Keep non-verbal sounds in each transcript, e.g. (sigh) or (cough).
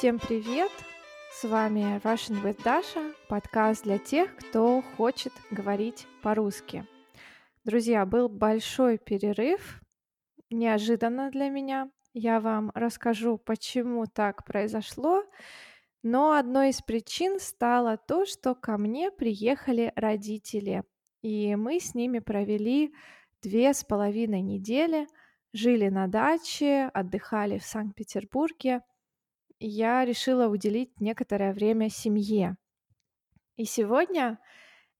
Всем привет! С вами Russian with Dasha, подкаст для тех, кто хочет говорить по-русски. Друзья, был большой перерыв, неожиданно для меня. Я вам расскажу, почему так произошло, но одной из причин стало то, что ко мне приехали родители, и мы с ними провели две с половиной недели, жили на даче, отдыхали в Санкт-Петербурге. Я решила уделить некоторое время семье. И сегодня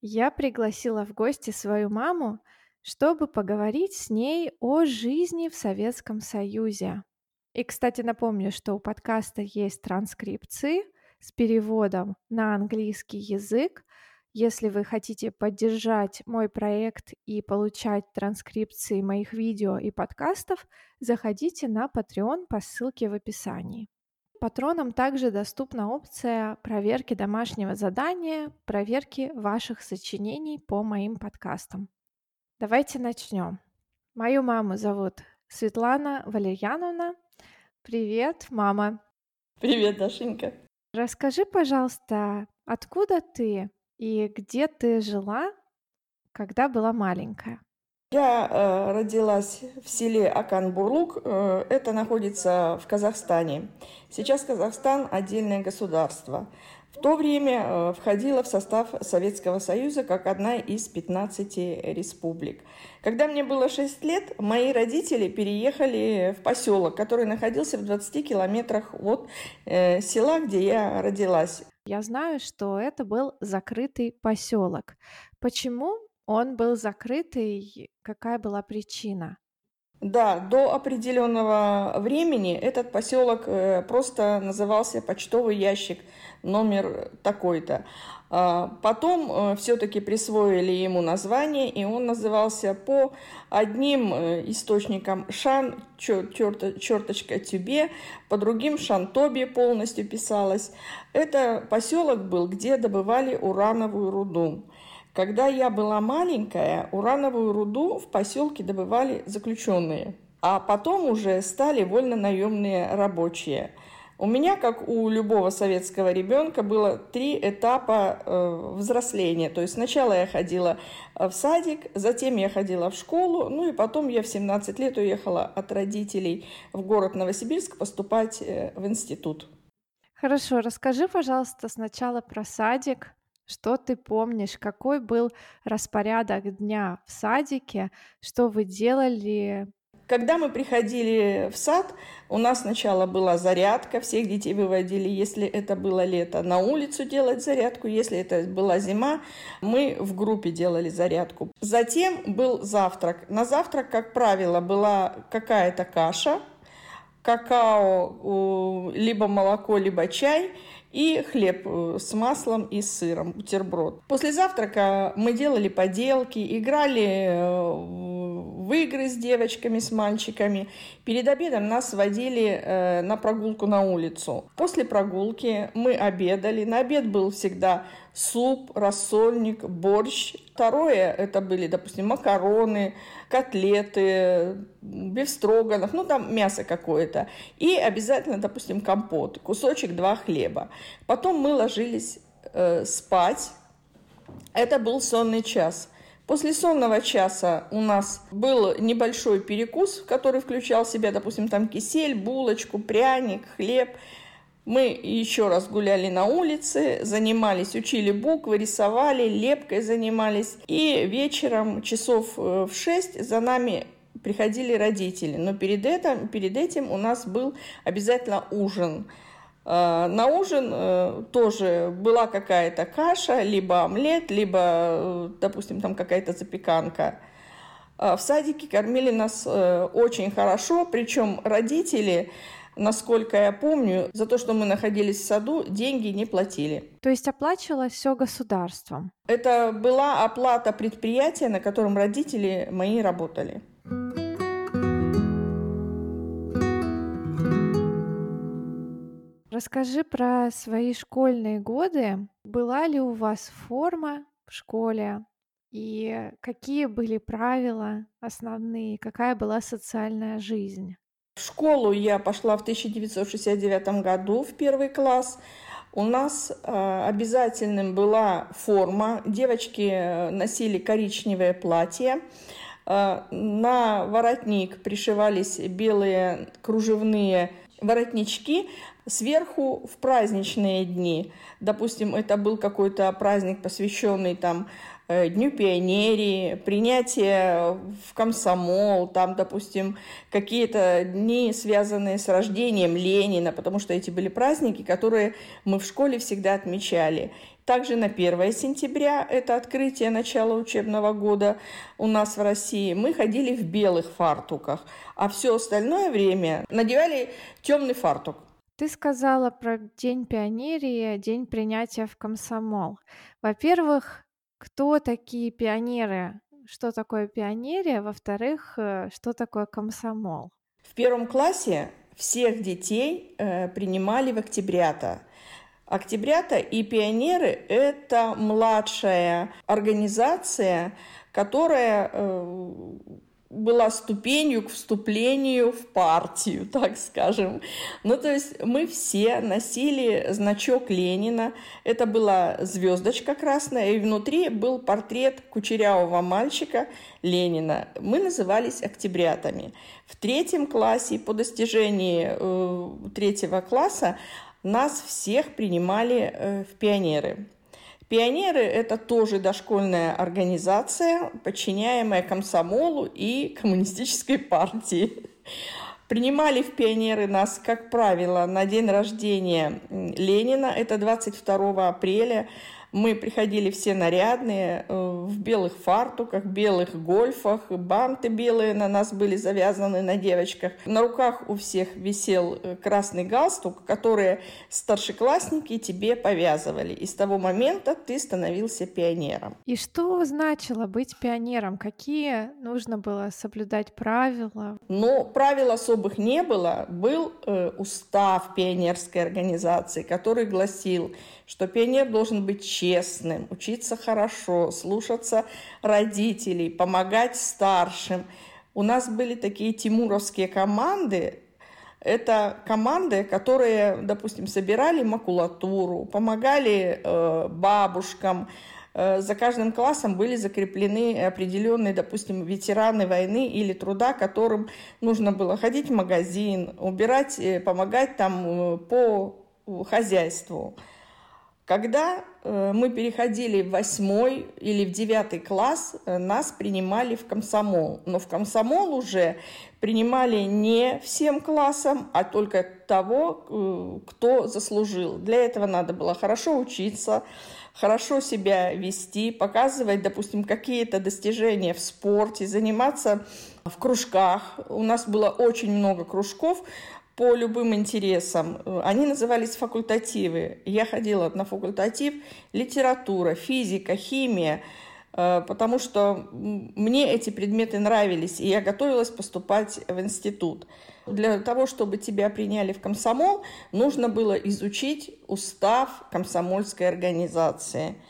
я пригласила в гости свою маму, чтобы поговорить с ней о жизни в Советском Союзе. И, кстати, напомню, что у подкаста есть транскрипции с переводом на английский язык. Если вы хотите поддержать мой проект и получать транскрипции моих видео и подкастов, заходите на Patreon по ссылке в описании. Патронам также доступна опция проверки домашнего задания, проверки ваших сочинений по моим подкастам. Давайте начнем. Мою маму зовут Светлана Валерьяновна. Привет, мама. Привет, Дашенька. Расскажи, пожалуйста, откуда ты и где ты жила, когда была маленькая? Я э, родилась в селе Аканбурлук. Э, это находится в Казахстане. Сейчас Казахстан отдельное государство. В то время э, входила в состав Советского Союза как одна из 15 республик. Когда мне было 6 лет, мои родители переехали в поселок, который находился в 20 километрах от э, села, где я родилась. Я знаю, что это был закрытый поселок. Почему он был закрытый? Какая была причина? Да, до определенного времени этот поселок э, просто назывался почтовый ящик номер такой-то. А потом э, все-таки присвоили ему название, и он назывался по одним э, источникам Шан, черточка Тюбе, по другим Шантобе полностью писалось. Это поселок был, где добывали урановую руду. Когда я была маленькая, урановую руду в поселке добывали заключенные, а потом уже стали вольно-наемные рабочие. У меня, как у любого советского ребенка, было три этапа э, взросления. То есть сначала я ходила э, в садик, затем я ходила в школу, ну и потом я в 17 лет уехала от родителей в город Новосибирск поступать э, в институт. Хорошо, расскажи, пожалуйста, сначала про садик. Что ты помнишь? Какой был распорядок дня в садике? Что вы делали? Когда мы приходили в сад, у нас сначала была зарядка, всех детей выводили, если это было лето, на улицу делать зарядку, если это была зима, мы в группе делали зарядку. Затем был завтрак. На завтрак, как правило, была какая-то каша, какао, либо молоко, либо чай – и хлеб э, с маслом и сыром, бутерброд. После завтрака мы делали поделки, играли э, в игры с девочками, с мальчиками. Перед обедом нас водили э, на прогулку на улицу. После прогулки мы обедали. На обед был всегда суп, рассольник, борщ. Второе это были, допустим, макароны, котлеты, бифстроганов, ну там мясо какое-то. И обязательно, допустим, компот, кусочек, два хлеба. Потом мы ложились э, спать. Это был сонный час. После сонного часа у нас был небольшой перекус, который включал в себя, допустим, там кисель, булочку, пряник, хлеб – мы еще раз гуляли на улице, занимались, учили буквы, рисовали, лепкой занимались. И вечером часов э, в шесть за нами приходили родители. Но перед этим, перед этим у нас был обязательно ужин. Э, на ужин э, тоже была какая-то каша, либо омлет, либо, допустим, там какая-то запеканка. В садике кормили нас очень хорошо, причем родители насколько я помню, за то, что мы находились в саду, деньги не платили. То есть оплачивалось все государством? Это была оплата предприятия, на котором родители мои работали. Расскажи про свои школьные годы. Была ли у вас форма в школе? И какие были правила основные? Какая была социальная жизнь? В школу я пошла в 1969 году в первый класс. У нас э, обязательным была форма. Девочки э, носили коричневое платье. Э, на воротник пришивались белые кружевные воротнички. Сверху в праздничные дни, допустим, это был какой-то праздник, посвященный там Дню пионерии, принятие в комсомол, там, допустим, какие-то дни, связанные с рождением Ленина, потому что эти были праздники, которые мы в школе всегда отмечали. Также на 1 сентября, это открытие начала учебного года у нас в России, мы ходили в белых фартуках, а все остальное время надевали темный фартук. Ты сказала про День пионерии, День принятия в комсомол. Во-первых, кто такие пионеры? Что такое пионерия? Во-вторых, э, что такое комсомол? В первом классе всех детей э, принимали в октябрята. Октябрята и пионеры – это младшая организация, которая э, была ступенью к вступлению в партию, (laughs) так скажем. Ну, то есть мы все носили значок Ленина. Это была звездочка красная, и внутри был портрет кучерявого мальчика Ленина. Мы назывались октябрятами. В третьем классе, по достижении э, третьего класса, нас всех принимали э, в пионеры. Пионеры – это тоже дошкольная организация, подчиняемая комсомолу и коммунистической партии. Принимали в пионеры нас, как правило, на день рождения Ленина, это 22 апреля, мы приходили все нарядные, э, в белых фартуках, белых гольфах, банты белые на нас были завязаны на девочках. На руках у всех висел э, красный галстук, который старшеклассники тебе повязывали. И с того момента ты становился пионером. И что значило быть пионером? Какие нужно было соблюдать правила? Ну, правил особых не было. Был э, устав пионерской организации, который гласил, что пионер должен быть честным, учиться хорошо, слушаться родителей, помогать старшим. У нас были такие тимуровские команды, это команды, которые, допустим, собирали макулатуру, помогали э, бабушкам. Э, за каждым классом были закреплены определенные, допустим, ветераны войны или труда, которым нужно было ходить в магазин, убирать, э, помогать там э, по хозяйству. Когда э, мы переходили в восьмой или в девятый класс, э, нас принимали в комсомол. Но в комсомол уже принимали не всем классам, а только того, э, кто заслужил. Для этого надо было хорошо учиться, хорошо себя вести, показывать, допустим, какие-то достижения в спорте, заниматься в кружках. У нас было очень много кружков, по любым интересам. Они назывались факультативы. Я ходила на факультатив литература, физика, химия, э, потому что мне эти предметы нравились, и я готовилась поступать в институт. Для того, чтобы тебя приняли в комсомол, нужно было изучить устав комсомольской организации –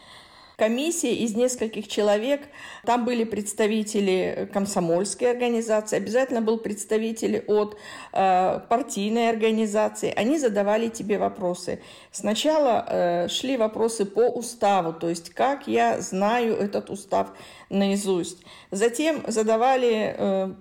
комиссия из нескольких человек. Там были представители комсомольской организации, обязательно был представитель от э, партийной организации. Они задавали тебе вопросы. Сначала э, шли вопросы по уставу, то есть как я знаю этот устав наизусть. Затем задавали э,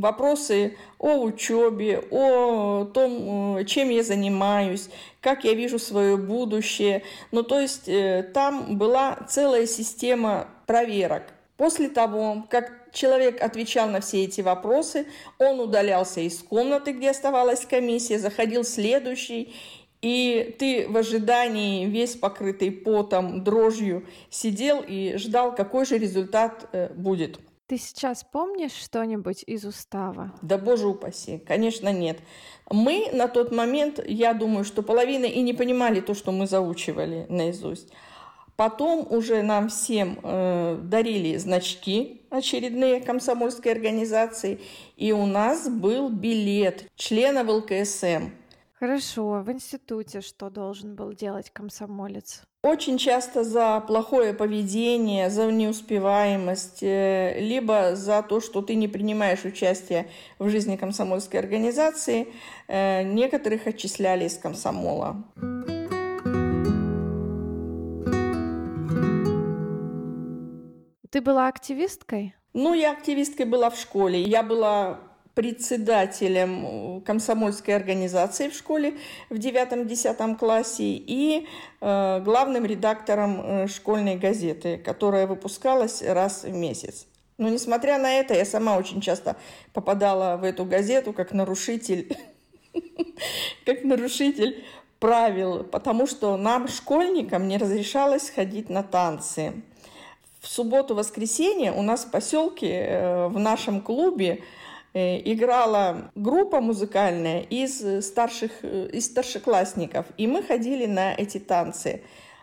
вопросы о учебе, о том, э, чем я занимаюсь, как я вижу свое будущее. Ну, то есть э, там была целая система проверок. После того, как человек отвечал на все эти вопросы, он удалялся из комнаты, где оставалась комиссия, заходил следующий, и ты в ожидании, весь покрытый потом, дрожью, сидел и ждал, какой же результат э, будет. Ты сейчас помнишь что-нибудь из устава? Да боже упаси, конечно нет. Мы на тот момент, я думаю, что половина и не понимали то, что мы заучивали наизусть. Потом уже нам всем э, дарили значки очередные комсомольской организации, и у нас был билет члена ЛКСМ. Хорошо. В институте что должен был делать комсомолец? Очень часто за плохое поведение, за неуспеваемость, э, либо за то, что ты не принимаешь участие в жизни комсомольской организации, э, некоторых отчисляли из комсомола. Ты была активисткой? Ну, я активисткой была в школе. Я была председателем комсомольской организации в школе в 9-10 классе и э, главным редактором э, школьной газеты, которая выпускалась раз в месяц. Но несмотря на это, я сама очень часто попадала в эту газету как нарушитель, (laughs) как нарушитель правил, потому что нам, школьникам, не разрешалось ходить на танцы. В субботу-воскресенье у нас в поселке, э, в нашем клубе, Э, играла группа музыкальная из старших, э, из старшеклассников, и мы ходили на эти танцы.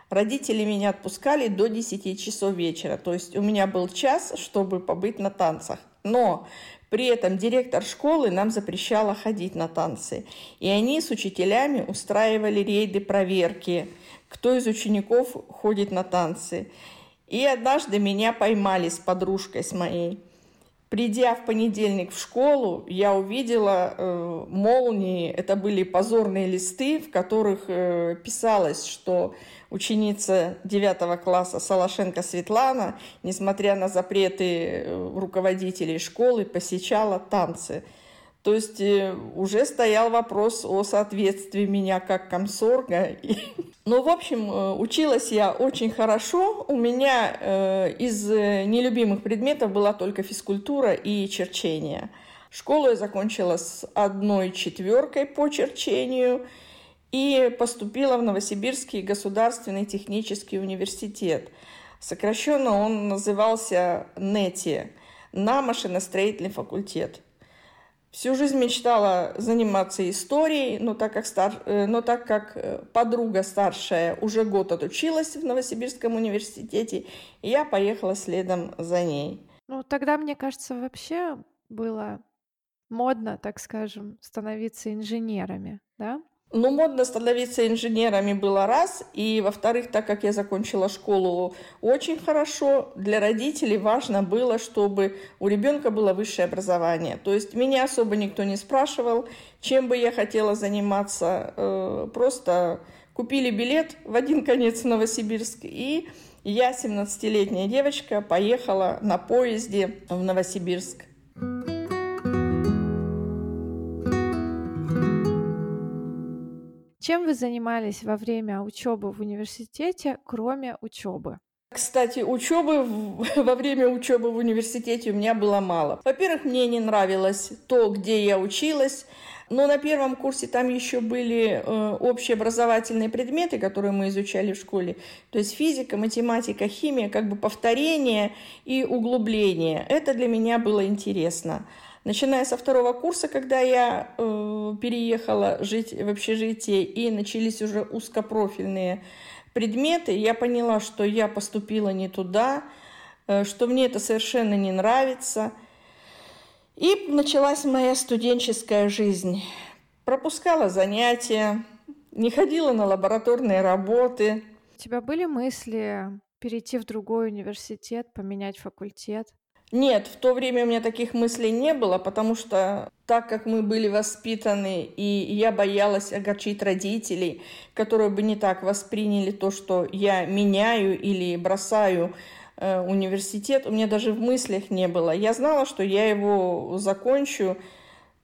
Родители меня отпускали до 10 часов вечера, то есть у меня был час, чтобы побыть на танцах. Но при этом директор школы нам запрещала ходить на танцы. И они с учителями устраивали рейды проверки, кто из учеников ходит на танцы. И однажды меня поймали с подружкой с моей. Придя в понедельник в школу, я увидела э, молнии. Это были позорные листы, в которых э, писалось, что ученица 9 класса Салашенко Светлана, несмотря на запреты э, руководителей школы, посещала танцы. То есть э, уже стоял вопрос о соответствии меня как комсорга. (laughs) Ну, в общем, э, училась я очень хорошо. У меня э, из нелюбимых предметов была только физкультура и черчение. Школу я закончила с одной четверкой по черчению и поступила в Новосибирский государственный технический университет. Сокращенно он назывался НЭТИ на машиностроительный факультет. Всю жизнь мечтала заниматься историей, но так как, стар... Э, но так как э, подруга старшая уже год отучилась в Новосибирском университете, я поехала следом за ней. Ну, тогда, мне кажется, вообще было модно, так скажем, становиться инженерами, да? Ну, модно становиться инженерами было раз, и во-вторых, так как я закончила школу очень хорошо, для родителей важно было, чтобы у ребенка было высшее образование. То есть меня особо никто не спрашивал, чем бы я хотела заниматься, э, просто купили билет в один конец Новосибирск, и я, 17-летняя девочка, поехала на поезде в Новосибирск. Чем вы занимались во время учебы в университете, кроме учебы? Кстати, учебы (laughs) во время учебы в университете у меня было мало. Во-первых, мне не нравилось то, где я училась. Но на первом курсе там еще были э, общеобразовательные предметы, которые мы изучали в школе. То есть физика, математика, химия, как бы повторение и углубление. Это для меня было интересно. Начиная со второго курса, когда я э, переехала жить в общежитие, и начались уже узкопрофильные предметы, я поняла, что я поступила не туда, э, что мне это совершенно не нравится. И началась моя студенческая жизнь. Пропускала занятия, не ходила на лабораторные работы. У тебя были мысли перейти в другой университет, поменять факультет? Нет, в то время у меня таких мыслей не было, потому что так как мы были воспитаны, и я боялась огорчить родителей, которые бы не так восприняли то, что я меняю или бросаю университет, у меня даже в мыслях не было. Я знала, что я его закончу,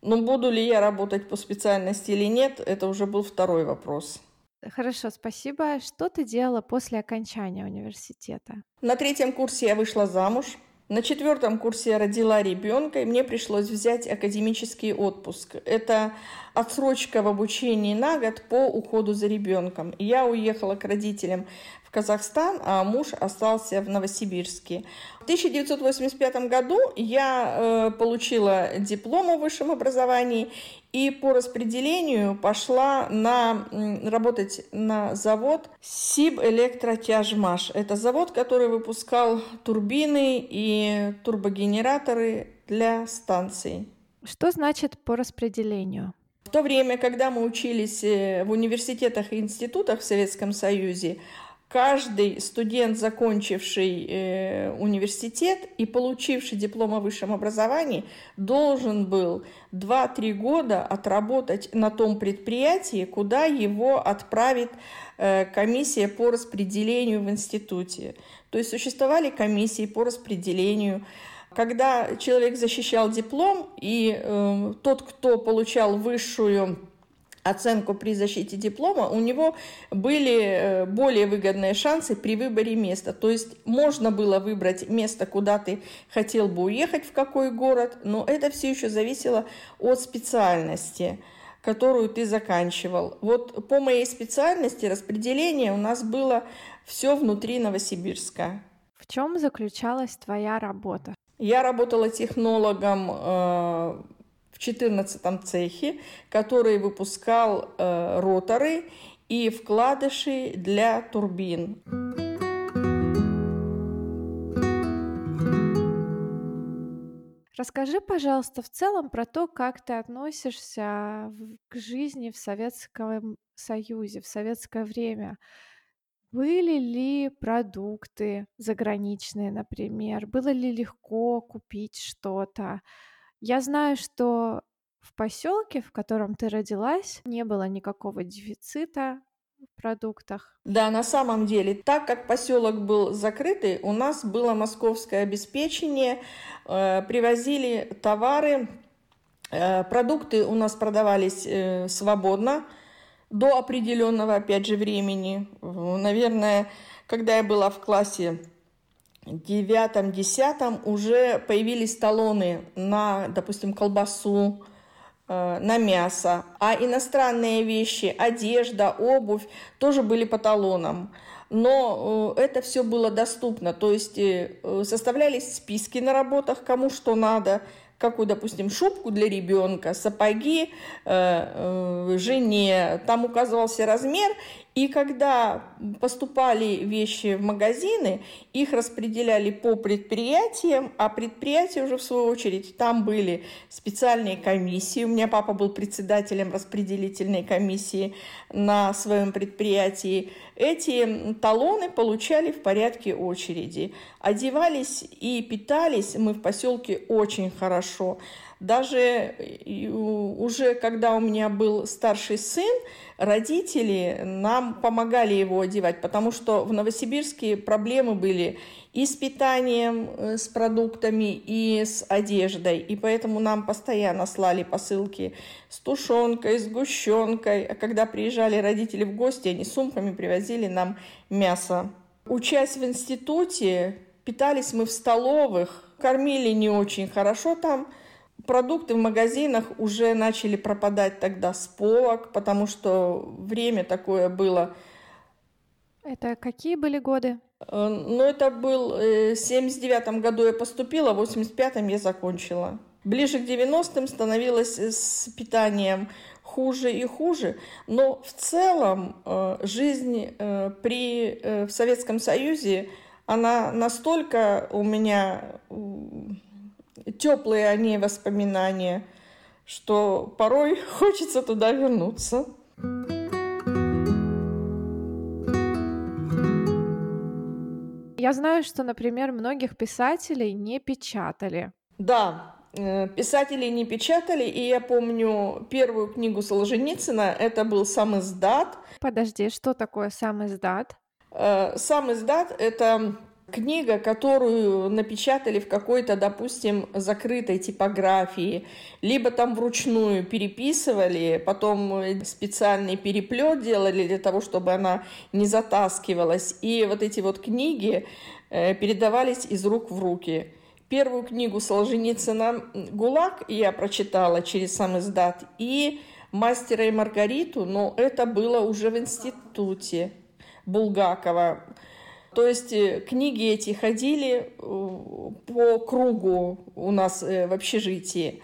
но буду ли я работать по специальности или нет, это уже был второй вопрос. Хорошо, спасибо. Что ты делала после окончания университета? На третьем курсе я вышла замуж. На четвертом курсе я родила ребенка, и мне пришлось взять академический отпуск. Это отсрочка в обучении на год по уходу за ребенком. Я уехала к родителям в Казахстан, а муж остался в Новосибирске. В 1985 году я э, получила диплом о высшем образовании и по распределению пошла на, работать на завод Сиб Электротяжмаш. Это завод, который выпускал турбины и турбогенераторы для станций. Что значит по распределению? В то время, когда мы учились э, в университетах и институтах в Советском Союзе, каждый студент, закончивший э, университет и получивший диплом о высшем образовании, должен был 2-3 года отработать на том предприятии, куда его отправит э, комиссия по распределению в институте. То есть существовали комиссии по распределению. Когда человек защищал диплом, и э, тот, кто получал высшую оценку при защите диплома, у него были э, более выгодные шансы при выборе места. То есть можно было выбрать место, куда ты хотел бы уехать, в какой город, но это все еще зависело от специальности которую ты заканчивал. Вот по моей специальности распределение у нас было все внутри Новосибирска. В чем заключалась твоя работа? Я работала технологом э, в 14 цехе, который выпускал э, роторы и вкладыши для турбин. Расскажи, пожалуйста, в целом про то, как ты относишься к жизни в Советском Союзе, в советское время. Были ли продукты заграничные, например? Было ли легко купить что-то? Я знаю, что в поселке, в котором ты родилась, не было никакого дефицита в продуктах. Да, на самом деле, так как поселок был закрытый, у нас было московское обеспечение, э, привозили товары, э, продукты у нас продавались э, свободно до определенного, опять же, времени. Наверное, когда я была в классе девятом, десятом уже появились талоны на, допустим, колбасу, э, на мясо, а иностранные вещи, одежда, обувь тоже были по талонам. Но э, это все было доступно, то есть э, составлялись списки на работах, кому что надо, какую, допустим, шубку для ребенка, сапоги э, э, жене, там указывался размер, и когда поступали вещи в магазины, их распределяли по предприятиям, а предприятия уже в свою очередь, там были специальные комиссии. У меня папа был председателем распределительной комиссии на своем предприятии. Эти талоны получали в порядке очереди. Одевались и питались мы в поселке очень хорошо. Даже уже когда у меня был старший сын, родители нам помогали его одевать, потому что в Новосибирске проблемы были и с питанием, э, с продуктами, и с одеждой. И поэтому нам постоянно слали посылки с тушенкой, с сгущенкой. А когда приезжали родители в гости, они сумками привозили нам мясо. Учась в институте, питались мы в столовых, кормили не очень хорошо там – Продукты в магазинах уже начали пропадать тогда с полок, потому что время такое было. Это какие были годы? Э, ну, это был э, в 79 году я поступила, в 85-м я закончила. Ближе к 90-м становилось э, с питанием хуже и хуже, но в целом жизнь при, в Советском Союзе, она настолько у меня теплые о ней воспоминания, что порой (laughs) хочется туда вернуться. Я знаю, что, например, многих писателей не печатали. Да, э, писателей не печатали, и я помню первую книгу Солженицына, это был сам издат. Подожди, что такое сам издат? Э, сам издат – это Книга, которую напечатали в какой-то, допустим, закрытой типографии, либо там вручную переписывали, потом специальный переплет делали для того, чтобы она не затаскивалась. И вот эти вот книги э, передавались из рук в руки. Первую книгу Солженицына «ГУЛАГ» я прочитала через сам издат, и «Мастера и Маргариту», но это было уже в институте Булгакова. То есть э, книги эти ходили э, по кругу у нас э, в общежитии.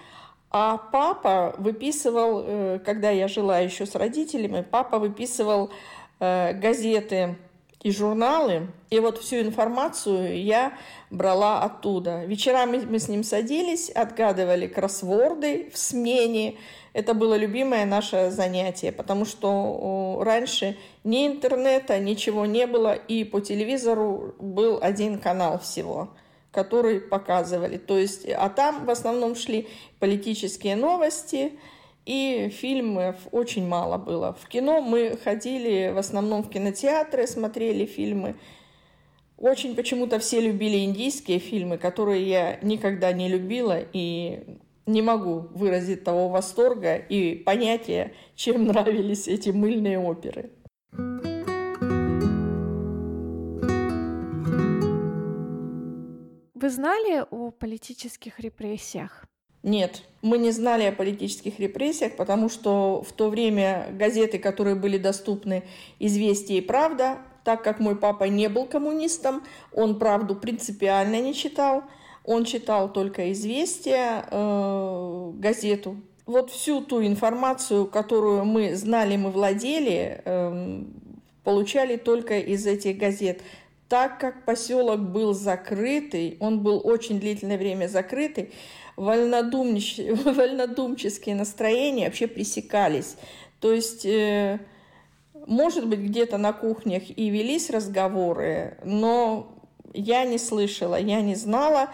А папа выписывал, когда я жила еще с родителями, папа выписывал газеты и журналы. И вот всю информацию я брала оттуда. Вечерами мы с ним садились, отгадывали кроссворды в смене. Это было любимое наше занятие, потому что раньше ни интернета, ничего не было, и по телевизору был один канал всего который показывали. То есть, а там в основном шли политические новости, и фильмов очень мало было. В кино мы ходили в основном в кинотеатры, смотрели фильмы. Очень почему-то все любили индийские фильмы, которые я никогда не любила и не могу выразить того восторга и понятия, чем (laughs) нравились эти мыльные оперы. Вы знали о политических репрессиях? Нет, мы не знали о политических репрессиях, потому что в то время газеты, которые были доступны, «Известия» и «Правда», так как мой папа не был коммунистом, он «Правду» принципиально не читал, он читал только «Известия», э, газету. Вот всю ту информацию, которую мы знали, мы владели, э, получали только из этих газет. Так как поселок был закрытый, он был очень длительное время закрытый, вольнодумч... (laughs) вольнодумческие настроения вообще пресекались. То есть, э, может быть, где-то на кухнях и велись разговоры, но я не слышала, я не знала.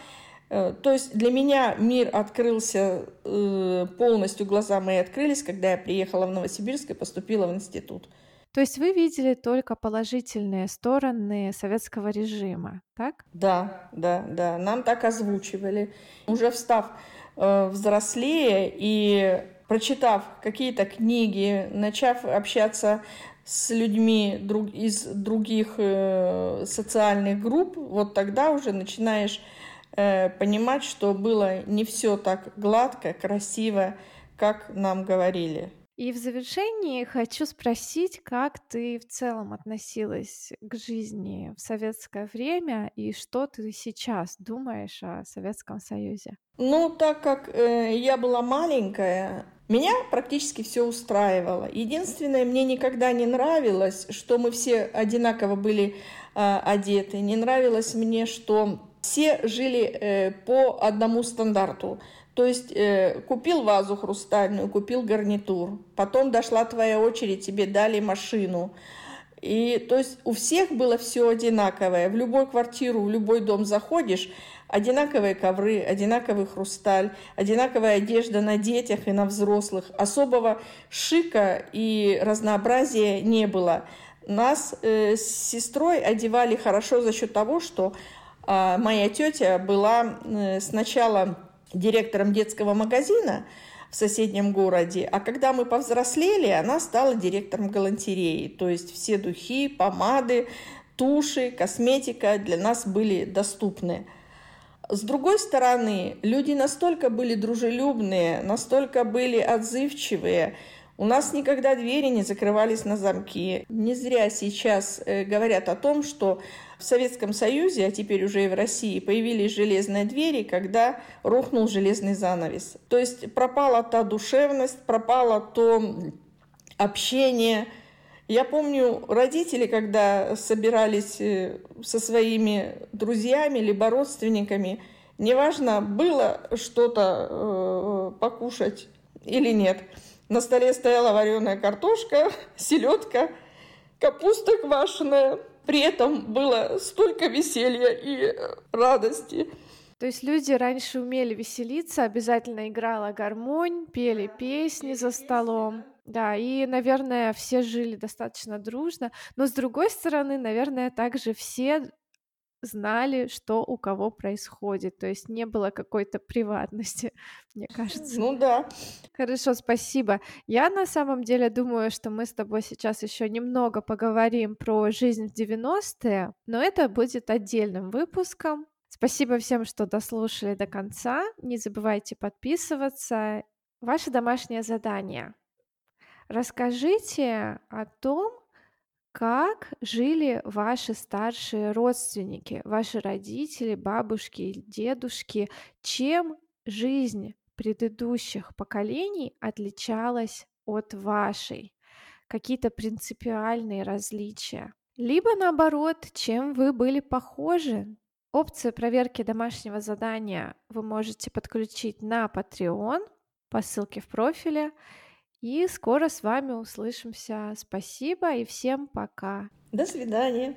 Э, то есть для меня мир открылся э, полностью, глаза мои открылись, когда я приехала в Новосибирск и поступила в институт. То есть вы видели только положительные стороны советского режима, так? Да, да, да. Нам так озвучивали. Уже встав э, взрослее и прочитав какие-то книги, начав общаться с людьми друг, из других э, социальных групп, вот тогда уже начинаешь э, понимать, что было не все так гладко, красиво, как нам говорили. И в завершении хочу спросить, как ты в целом относилась к жизни в советское время и что ты сейчас думаешь о Советском Союзе? Ну, так как э, я была маленькая, меня практически все устраивало. Единственное, мне никогда не нравилось, что мы все одинаково были э, одеты. Не нравилось мне, что все жили э, по одному стандарту. То есть э, купил вазу хрустальную, купил гарнитур, потом дошла твоя очередь, тебе дали машину. И то есть у всех было все одинаковое. В любой квартиру, в любой дом заходишь, одинаковые ковры, одинаковый хрусталь, одинаковая одежда на детях и на взрослых. Особого шика и разнообразия не было. Нас э, с сестрой одевали хорошо за счет того, что э, моя тетя была э, сначала директором детского магазина в соседнем городе, а когда мы повзрослели, она стала директором галантереи. То есть все духи, помады, туши, косметика для нас были доступны. С другой стороны, люди настолько были дружелюбные, настолько были отзывчивые, у нас никогда двери не закрывались на замки. Не зря сейчас э, говорят о том, что в Советском Союзе, а теперь уже и в России, появились железные двери, когда рухнул железный занавес. То есть пропала та душевность, пропало то общение. Я помню, родители, когда собирались э, со своими друзьями либо родственниками, неважно, было что-то э, покушать или нет. На столе стояла вареная картошка, селедка, капуста квашеная, при этом было столько веселья и радости. То есть люди раньше умели веселиться, обязательно играла гармонь, пели песни за столом. Да, и, наверное, все жили достаточно дружно. Но с другой стороны, наверное, также все знали, что у кого происходит. То есть не было какой-то приватности, (laughs) мне кажется. Ну да. Хорошо, спасибо. Я на самом деле думаю, что мы с тобой сейчас еще немного поговорим про жизнь в 90-е, но это будет отдельным выпуском. Спасибо всем, что дослушали до конца. Не забывайте подписываться. Ваше домашнее задание. Расскажите о том, как жили ваши старшие родственники, ваши родители, бабушки, дедушки? Чем жизнь предыдущих поколений отличалась от вашей? Какие-то принципиальные различия? либо наоборот, чем вы были похожи. Опцию проверки домашнего задания вы можете подключить на Patreon по ссылке в профиле. И скоро с вами услышимся. Спасибо и всем пока. До свидания.